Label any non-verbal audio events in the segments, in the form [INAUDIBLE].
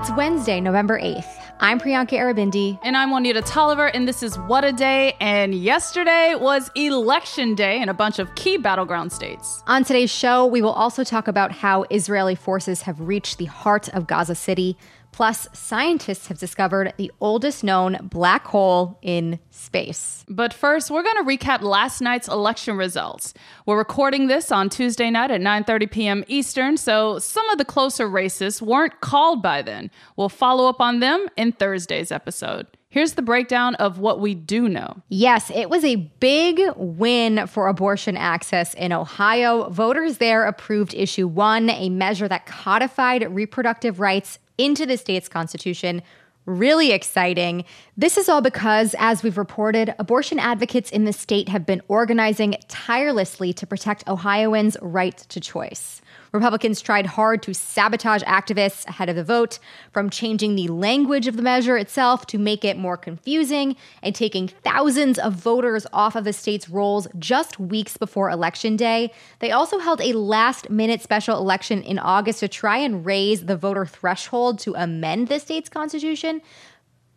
It's Wednesday, November 8th. I'm Priyanka Aribindi. And I'm Juanita Tolliver, and this is What a Day. And yesterday was Election Day in a bunch of key battleground states. On today's show, we will also talk about how Israeli forces have reached the heart of Gaza City. Plus, scientists have discovered the oldest known black hole in space. But first, we're going to recap last night's election results. We're recording this on Tuesday night at 9:30 p.m. Eastern, so some of the closer races weren't called by then. We'll follow up on them in Thursday's episode. Here's the breakdown of what we do know. Yes, it was a big win for abortion access in Ohio. Voters there approved issue 1, a measure that codified reproductive rights into the state's constitution. Really exciting. This is all because, as we've reported, abortion advocates in the state have been organizing tirelessly to protect Ohioans' right to choice. Republicans tried hard to sabotage activists ahead of the vote, from changing the language of the measure itself to make it more confusing and taking thousands of voters off of the state's rolls just weeks before Election Day. They also held a last minute special election in August to try and raise the voter threshold to amend the state's constitution.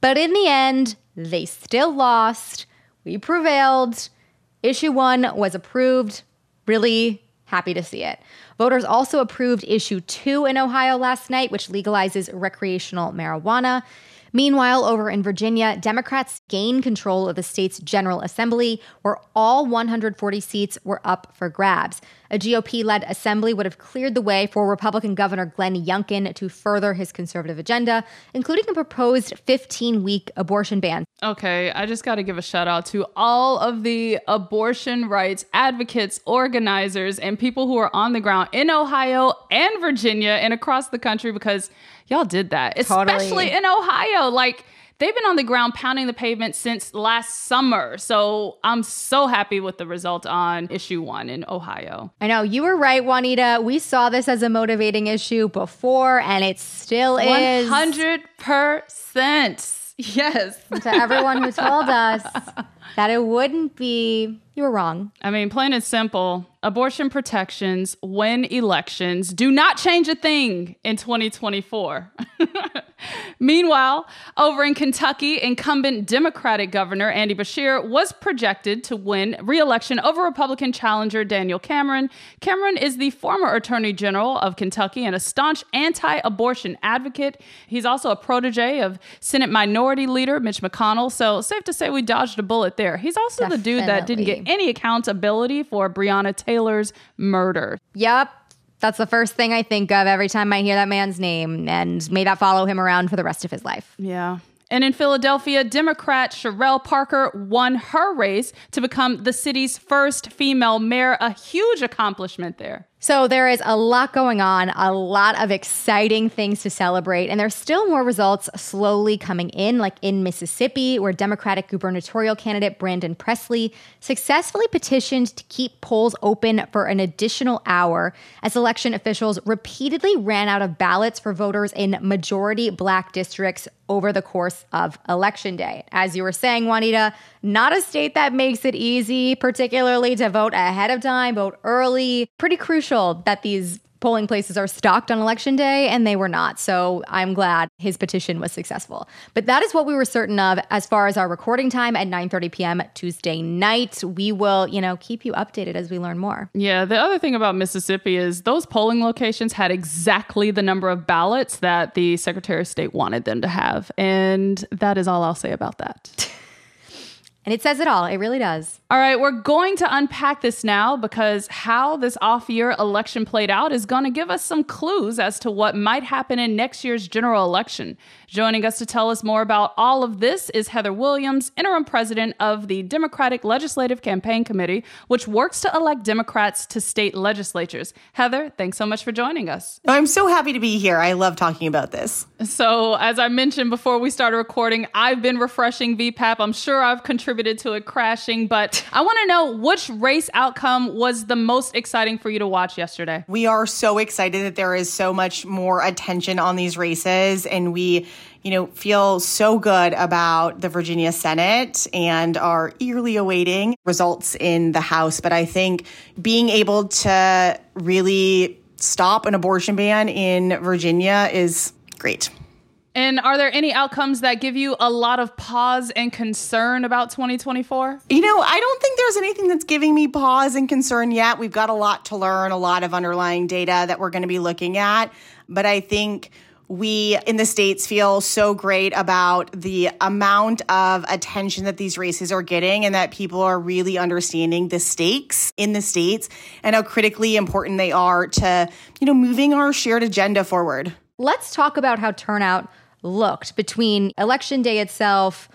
But in the end, they still lost. We prevailed. Issue one was approved. Really happy to see it. Voters also approved issue two in Ohio last night, which legalizes recreational marijuana. Meanwhile, over in Virginia, Democrats gained control of the state's General Assembly, where all 140 seats were up for grabs. A GOP led assembly would have cleared the way for Republican Governor Glenn Youngkin to further his conservative agenda, including a proposed 15 week abortion ban. Okay, I just got to give a shout out to all of the abortion rights advocates, organizers, and people who are on the ground in Ohio and Virginia and across the country because y'all did that, Totally. especially in Ohio. Like, they've been on the ground pounding the pavement since last summer. So I'm so happy with the result on issue one in Ohio. I know you were right, Juanita. We saw this as a motivating issue before, and it still is. 100%. Yes. to everyone who told us [LAUGHS] that it wouldn't be, you were wrong. I mean, plain and simple, abortion protections win elections do not change a thing in 2024. [LAUGHS] Meanwhile, over in Kentucky, incumbent Democratic Governor Andy Beshear was projected to win re-election over Republican challenger Daniel Cameron. Cameron is the former Attorney General of Kentucky and a staunch anti-abortion advocate. He's also a protege of Senate Minority Leader Mitch McConnell, so safe to say we dodged a bullet there. He's also the dude that didn't get any accountability for Breonna Taylor's murder. Yep. That's the first thing I think of every time I hear that man's name, and may that follow him around for the rest of his life. Yeah. And in Philadelphia, Democrat Cherelle Parker won her race to become the city's first female mayor, a huge accomplishment there. So there is a lot going on, a lot of exciting things to celebrate, and there's still more results slowly coming in, like in Mississippi, where Democratic gubernatorial candidate Brandon Presley successfully petitioned to keep polls open for an additional hour as election officials repeatedly ran out of ballots for voters in majority black districts over the course of election day. As you were saying, Juanita, not a state that makes it easy, particularly to vote ahead of time, vote early. Pretty crucial that these polling places are stocked on election day and they were not. So I'm glad his petition was successful. But that is what we were certain of as far as our recording time at 9:30 p.m. Tuesday night. We will, you know, keep you updated as we learn more. Yeah, the other thing about Mississippi is those polling locations had exactly the number of ballots that the Secretary of State wanted them to have. And that is all I'll say about that. And it says it all. It really does. All right, we're going to unpack this now because how this off year election played out is going to give us some clues as to what might happen in next year's general election. Joining us to tell us more about all of this is Heather Williams, interim president of the Democratic Legislative Campaign Committee, which works to elect Democrats to state legislatures. Heather, thanks so much for joining us. I'm so happy to be here. I love talking about this. So, as I mentioned before we started recording, I've been refreshing VPAP. I'm sure I've contributed to it crashing, but I want to know which race outcome was the most exciting for you to watch yesterday. We are so excited that there is so much more attention on these races and we, you know, feel so good about the Virginia Senate and are eagerly awaiting results in the House, but I think being able to really stop an abortion ban in Virginia is great. And are there any outcomes that give you a lot of pause and concern about 2024? You know, I don't think there's anything that's giving me pause and concern yet. We've got a lot to learn, a lot of underlying data that we're going to be looking at. But I think we in the States feel so great about the amount of attention that these races are getting and that people are really understanding the stakes in the States and how critically important they are to, you know, moving our shared agenda forward. Let's talk about how turnout looked between election day itself,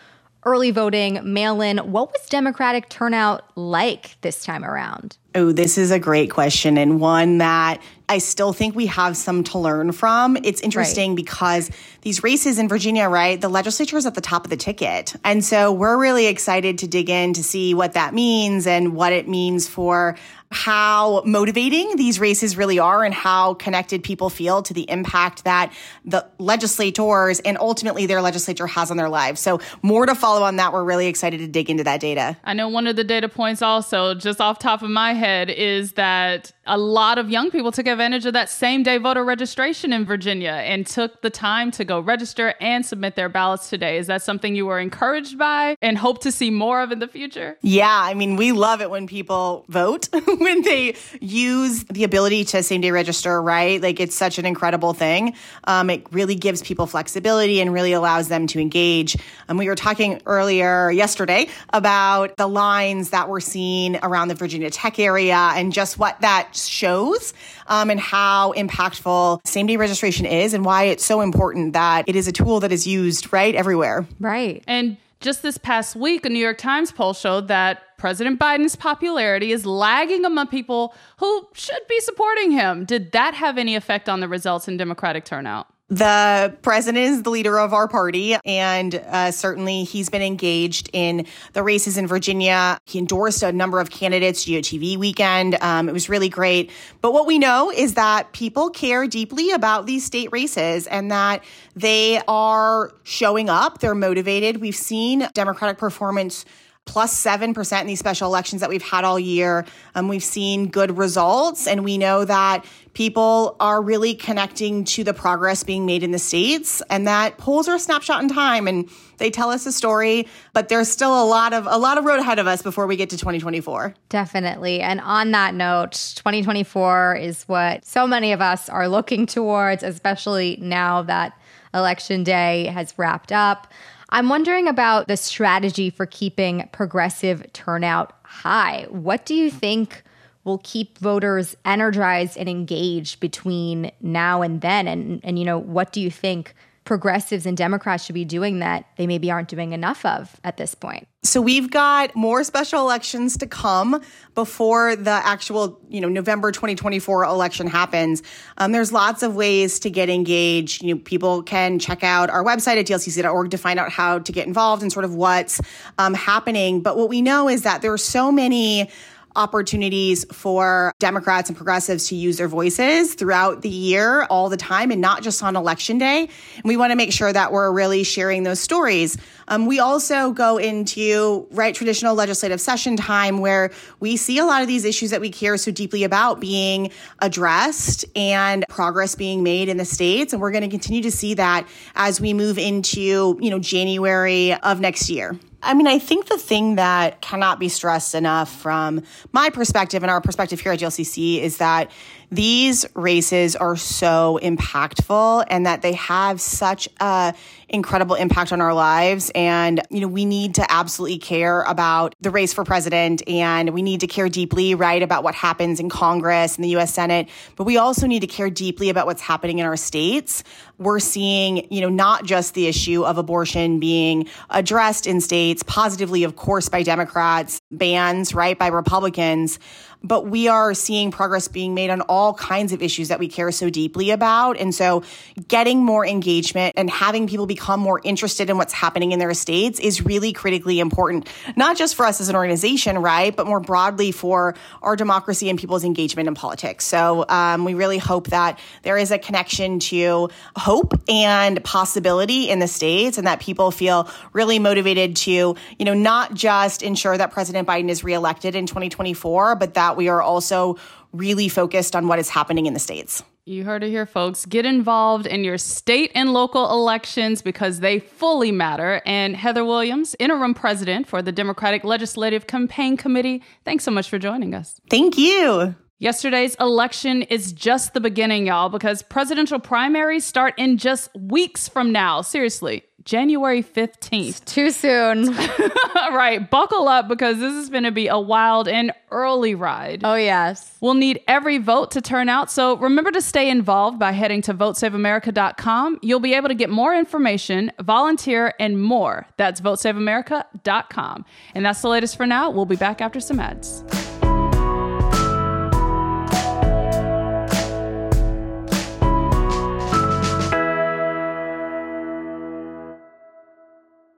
early voting, mail in. What was Democratic turnout like this time around? Oh, this is a great question and one that I still think we have some to learn from. It's interesting right. because these races in Virginia, right, the legislature is at the top of the ticket. And so we're really excited to dig in to see what that means and what it means for how motivating these races really are and how connected people feel to the impact that the legislators and ultimately their legislature has on their lives. So, more to follow on that. We're really excited to dig into that data. I know one of the data points, also, just off top of my head, is that a lot of young people took advantage of that same day voter registration in Virginia and took the time to go register and submit their ballots today. Is that something you were encouraged by and hope to see more of in the future? Yeah, I mean, we love it when people vote. [LAUGHS] when they use the ability to same day register, right? Like it's such an incredible thing. Um, it really gives people flexibility and really allows them to engage. And um, we were talking earlier yesterday about the lines that we're seeing around the Virginia Tech area and just what that shows um, and how impactful same day registration is and why it's so important that it is a tool that is used right everywhere. Right. And just this past week, a New York Times poll showed that President Biden's popularity is lagging among people who should be supporting him. Did that have any effect on the results in Democratic turnout? The president is the leader of our party, and uh, certainly he's been engaged in the races in Virginia. He endorsed a number of candidates, GOTV weekend. Um, it was really great. But what we know is that people care deeply about these state races and that they are showing up. They're motivated. We've seen Democratic performance plus 7% in these special elections that we've had all year. Um, we've seen good results, and we know that people are really connecting to the progress being made in the states, and that polls are a snapshot in time and they tell us a story, but there's still a lot of a lot of road ahead of us before we get to 2024. Definitely. And on that note, 2024 is what so many of us are looking towards, especially now that election day has wrapped up. I'm wondering about the strategy for keeping progressive turnout high. What do you think will keep voters energized and engaged between now and then? And, and you know, what do you think progressives and Democrats should be doing that they maybe aren't doing enough of at this point? So we've got more special elections to come before the actual, you know, November 2024 election happens. Um, there's lots of ways to get engaged. You know, people can check out our website at dlcc.org to find out how to get involved and sort of what's um, happening. But what we know is that there are so many opportunities for Democrats and progressives to use their voices throughout the year, all the time, and not just on election day. And we want to make sure that we're really sharing those stories. Um, we also go into right traditional legislative session time where we see a lot of these issues that we care so deeply about being addressed and progress being made in the states. And we're going to continue to see that as we move into, you know, January of next year. I mean, I think the thing that cannot be stressed enough from my perspective and our perspective here at DLCC is that these races are so impactful and that they have such a incredible impact on our lives. And you know we need to absolutely care about the race for president and we need to care deeply right about what happens in Congress and the US Senate. But we also need to care deeply about what's happening in our states. We're seeing you know not just the issue of abortion being addressed in states positively of course by Democrats bans right by Republicans but we are seeing progress being made on all kinds of issues that we care so deeply about. And so getting more engagement and having people become more interested in what's happening in their states is really critically important, not just for us as an organization, right? But more broadly for our democracy and people's engagement in politics. So um, we really hope that there is a connection to hope and possibility in the states and that people feel really motivated to, you know, not just ensure that President Biden is reelected in 2024, but that we are also really focused on what is happening in the States. You heard it here, folks. Get involved in your state and local elections because they fully matter. And Heather Williams, interim president for the Democratic Legislative Campaign Committee, thanks so much for joining us. Thank you. Yesterday's election is just the beginning, y'all, because presidential primaries start in just weeks from now. Seriously, January 15th. Too soon. [LAUGHS] right. Buckle up because this is going to be a wild and early ride. Oh, yes. We'll need every vote to turn out. So remember to stay involved by heading to votesaveamerica.com. You'll be able to get more information, volunteer, and more. That's votesaveamerica.com. And that's the latest for now. We'll be back after some ads.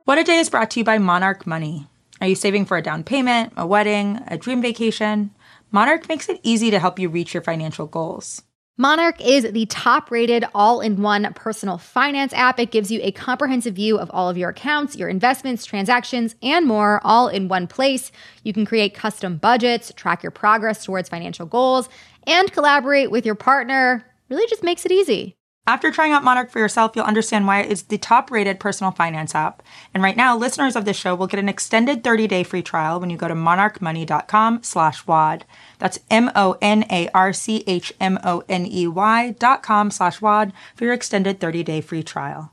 What a Day is brought to you by Monarch Money. Are you saving for a down payment, a wedding, a dream vacation? Monarch makes it easy to help you reach your financial goals. Monarch is the top rated all in one personal finance app. It gives you a comprehensive view of all of your accounts, your investments, transactions, and more, all in one place. You can create custom budgets, track your progress towards financial goals, and collaborate with your partner. Really just makes it easy. After trying out Monarch for yourself, you'll understand why it's the top rated personal finance app. And right now, listeners of this show will get an extended 30 day free trial when you go to monarchmoney.com slash WAD. That's M O N A R C H M O N E Y dot com slash WAD for your extended 30 day free trial.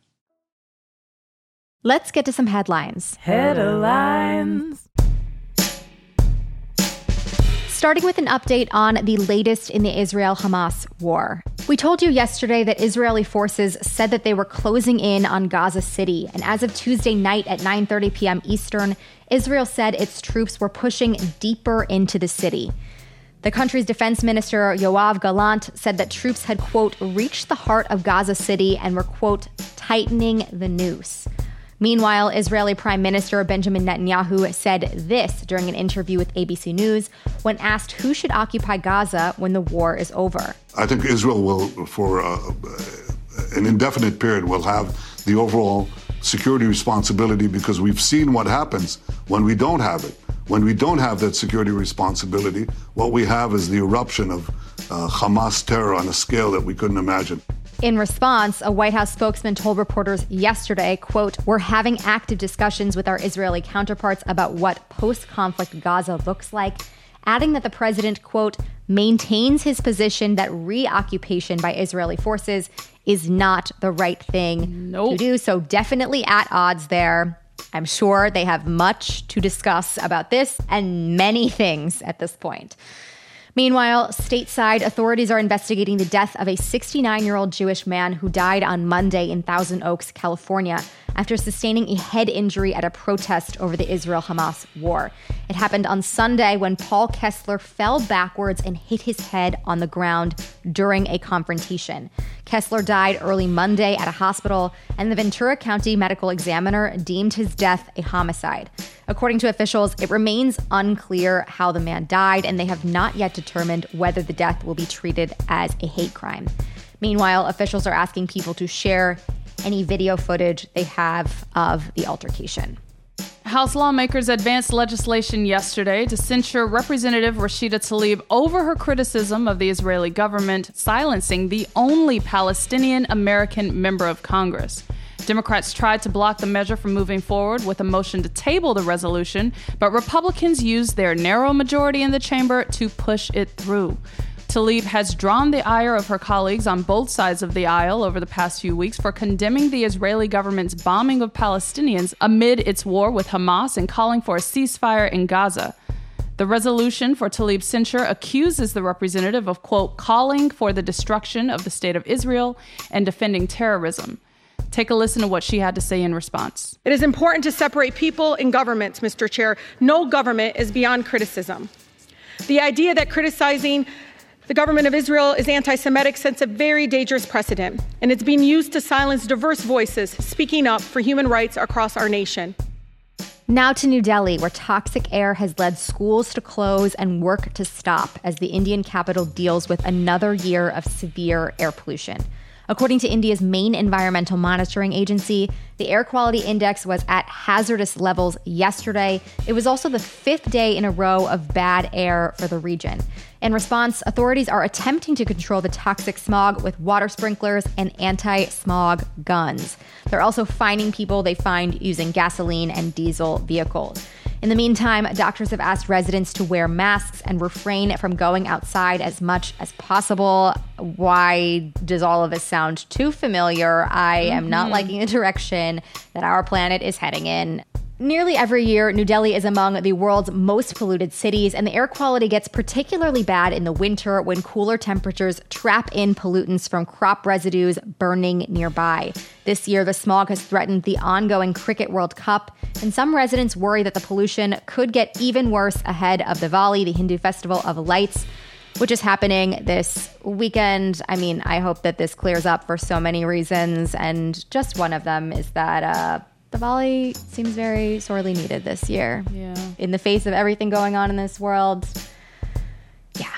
Let's get to some headlines. Headlines. Starting with an update on the latest in the Israel Hamas war. We told you yesterday that Israeli forces said that they were closing in on Gaza City, and as of Tuesday night at 9:30 p.m. Eastern, Israel said its troops were pushing deeper into the city. The country's defense minister Yoav Gallant said that troops had quote reached the heart of Gaza City and were quote tightening the noose. Meanwhile, Israeli Prime Minister Benjamin Netanyahu said this during an interview with ABC News when asked who should occupy Gaza when the war is over. I think Israel will, for uh, an indefinite period, will have the overall security responsibility because we've seen what happens when we don't have it. When we don't have that security responsibility, what we have is the eruption of uh, Hamas terror on a scale that we couldn't imagine. In response, a White House spokesman told reporters yesterday, quote, "We're having active discussions with our Israeli counterparts about what post-conflict Gaza looks like." Adding that the president, quote, maintains his position that reoccupation by Israeli forces is not the right thing Nope. to do. So, definitely at odds there. I'm sure they have much to discuss about this and many things at this point. Meanwhile, stateside authorities are investigating the death of a 69 year old Jewish man who died on Monday in Thousand Oaks, California, after sustaining a head injury at a protest over the Israel Hamas war. It happened on Sunday when Paul Kessler fell backwards and hit his head on the ground during a confrontation. Kessler died early Monday at a hospital, and the Ventura County medical examiner deemed his death a homicide. According to officials, it remains unclear how the man died, and they have not yet determined whether the death will be treated as a hate crime. Meanwhile, officials are asking people to share any video footage they have of the altercation. House lawmakers advanced legislation yesterday to censure Representative Rashida Tlaib over her criticism of the Israeli government silencing the only Palestinian American member of Congress. Democrats tried to block the measure from moving forward with a motion to table the resolution, but Republicans used their narrow majority in the chamber to push it through. Tlaib has drawn the ire of her colleagues on both sides of the aisle over the past few weeks for condemning the Israeli government's bombing of Palestinians amid its war with Hamas and calling for a ceasefire in Gaza. The resolution for Tlaib's censure accuses the representative of, quote, calling for the destruction of the state of Israel and defending terrorism. Take a listen to what she had to say in response. It is important to separate people and governments, Mr. Chair. No government is beyond criticism. The idea that criticizing the government of Israel is anti Semitic sets a very dangerous precedent, and it's being used to silence diverse voices speaking up for human rights across our nation. Now to New Delhi, where toxic air has led schools to close and work to stop as the Indian capital deals with another year of severe air pollution. According to India's main environmental monitoring agency, the air quality index was at hazardous levels yesterday. It was also the fifth day in a row of bad air for the region. In response, authorities are attempting to control the toxic smog with water sprinklers and anti smog guns. They're also fining people they find using gasoline and diesel vehicles. In the meantime, doctors have asked residents to wear masks and refrain from going outside as much as possible. Why does all of this sound too familiar? I am not Mm-hmm. liking the direction that our planet is heading in. Nearly every year, New Delhi is among the world's most polluted cities, and the air quality gets particularly bad in the winter when cooler temperatures trap in pollutants from crop residues burning nearby. This year, the smog has threatened the ongoing Cricket World Cup, and some residents worry that the pollution could get even worse ahead of the Diwali, the Hindu festival of lights which is happening this weekend. I mean, I hope that this clears up for so many reasons, and just one of them is that uh, Diwali seems very sorely needed this year. Yeah. In the face of everything going on in this world. Yeah.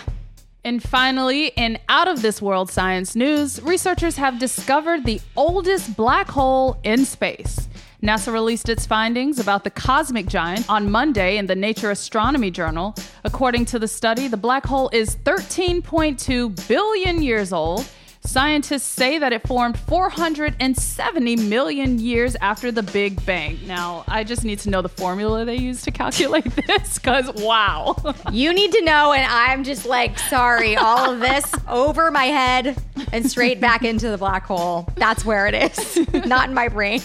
And finally, in out of this world science news, researchers have discovered the oldest black hole in space. NASA released its findings about the cosmic giant on Monday in the Nature Astronomy Journal. According to the study, the black hole is 13.2 billion years old. Scientists say that it formed 470 million years after the Big Bang. Now, I just need to know the formula they use to calculate [LAUGHS] this because wow. [LAUGHS] You need to know, and I'm just like, sorry, all of this over my head and straight back into the black hole. That's where it is, [LAUGHS] not in my brain.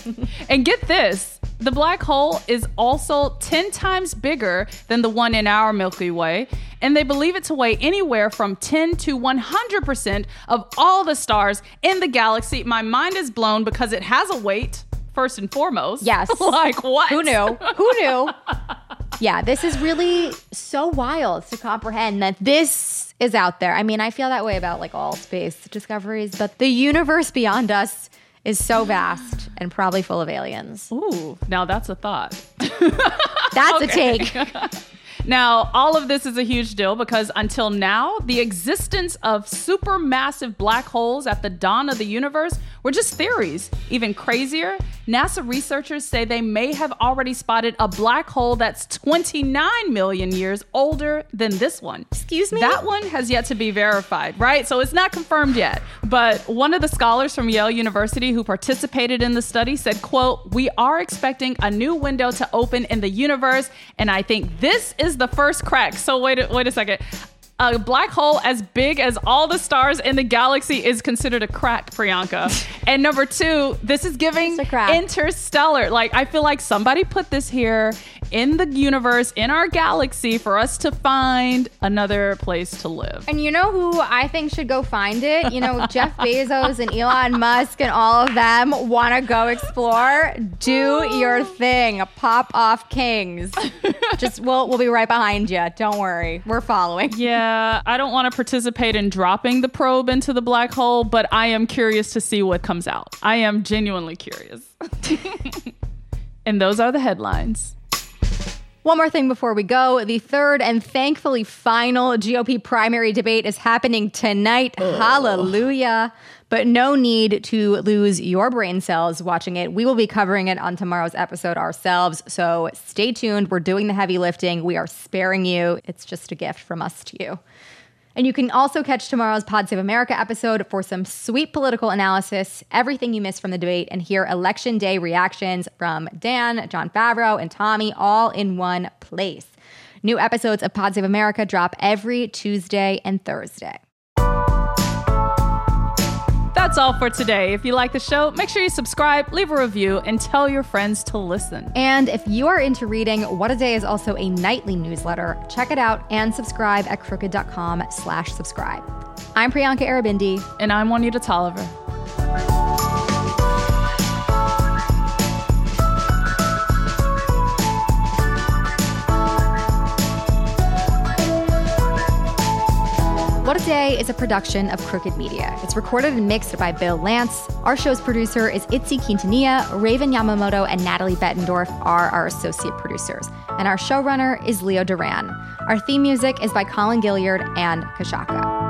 And get this the black hole is also 10 times bigger than the one in our Milky Way, and they believe it to weigh anywhere from 10 to 100% of all the stars in the galaxy. My mind is blown because it has a weight, first and foremost. Yes. [LAUGHS] like, what? Who knew? Who [LAUGHS] knew? yeah, this is really so wild to comprehend that this is out there. I mean, I feel that way about like all space discoveries, but the universe beyond us is so vast [GASPS] and probably full of aliens. Ooh, now that's a thought. That's a [LAUGHS] take. Now, all of this is a huge deal because until now, the existence of supermassive black holes at the dawn of the universe were just theories. Even crazier, NASA researchers say they may have already spotted a black hole that's 29 million years older than this one. Excuse me? That one has yet to be verified, right? So it's not confirmed yet. But one of the scholars from Yale University who participated in the study said, quote, "We are expecting a new window to open in the universe, and I think this is the first crack." So wait a, wait a second. A black hole as big as all the stars in the galaxy is considered a crack, Priyanka. [LAUGHS] and number two, this is giving interstellar. Like, I feel like somebody put this here in the universe, in our galaxy, for us to find another place to live. And you know who I think should go find it? You know, Jeff [LAUGHS] Bezos and Elon Musk and all of them want to go explore. Do your thing. Pop off kings. [LAUGHS] Just we'll we'll be right behind you. Don't worry. We're following. Yeah, I don't want to participate in dropping the probe into the black hole, but I am curious to see what comes out. I am genuinely curious. [LAUGHS] and those are the headlines. One more thing before we go. The third and thankfully final GOP primary debate is happening tonight. Oh. Hallelujah. But no need to lose your brain cells watching it. We will be covering it on tomorrow's episode ourselves. So stay tuned. We're doing the heavy lifting. We are sparing you. It's just a gift from us to you. And you can also catch tomorrow's Pod Save America episode for some sweet political analysis, everything you missed from the debate, and hear election day reactions from Dan, John Favreau, and Tommy all in one place. New episodes of Pod Save America drop every Tuesday and Thursday. That's all for today. If you like the show, make sure you subscribe, leave a review, and tell your friends to listen. And if you are into reading, What a Day is also a nightly newsletter. Check it out and subscribe at crooked.com slash subscribe. I'm Priyanka Aribindi. And I'm Juanita Tolliver. What a Day is a production of Crooked Media. It's recorded and mixed by Bill Lance. Our show's producer is Itzi Quintanilla. Raven Yamamoto and Natalie Bettendorf are our associate producers. And our showrunner is Leo Duran. Our theme music is by Colin Gilliard and Kashaka.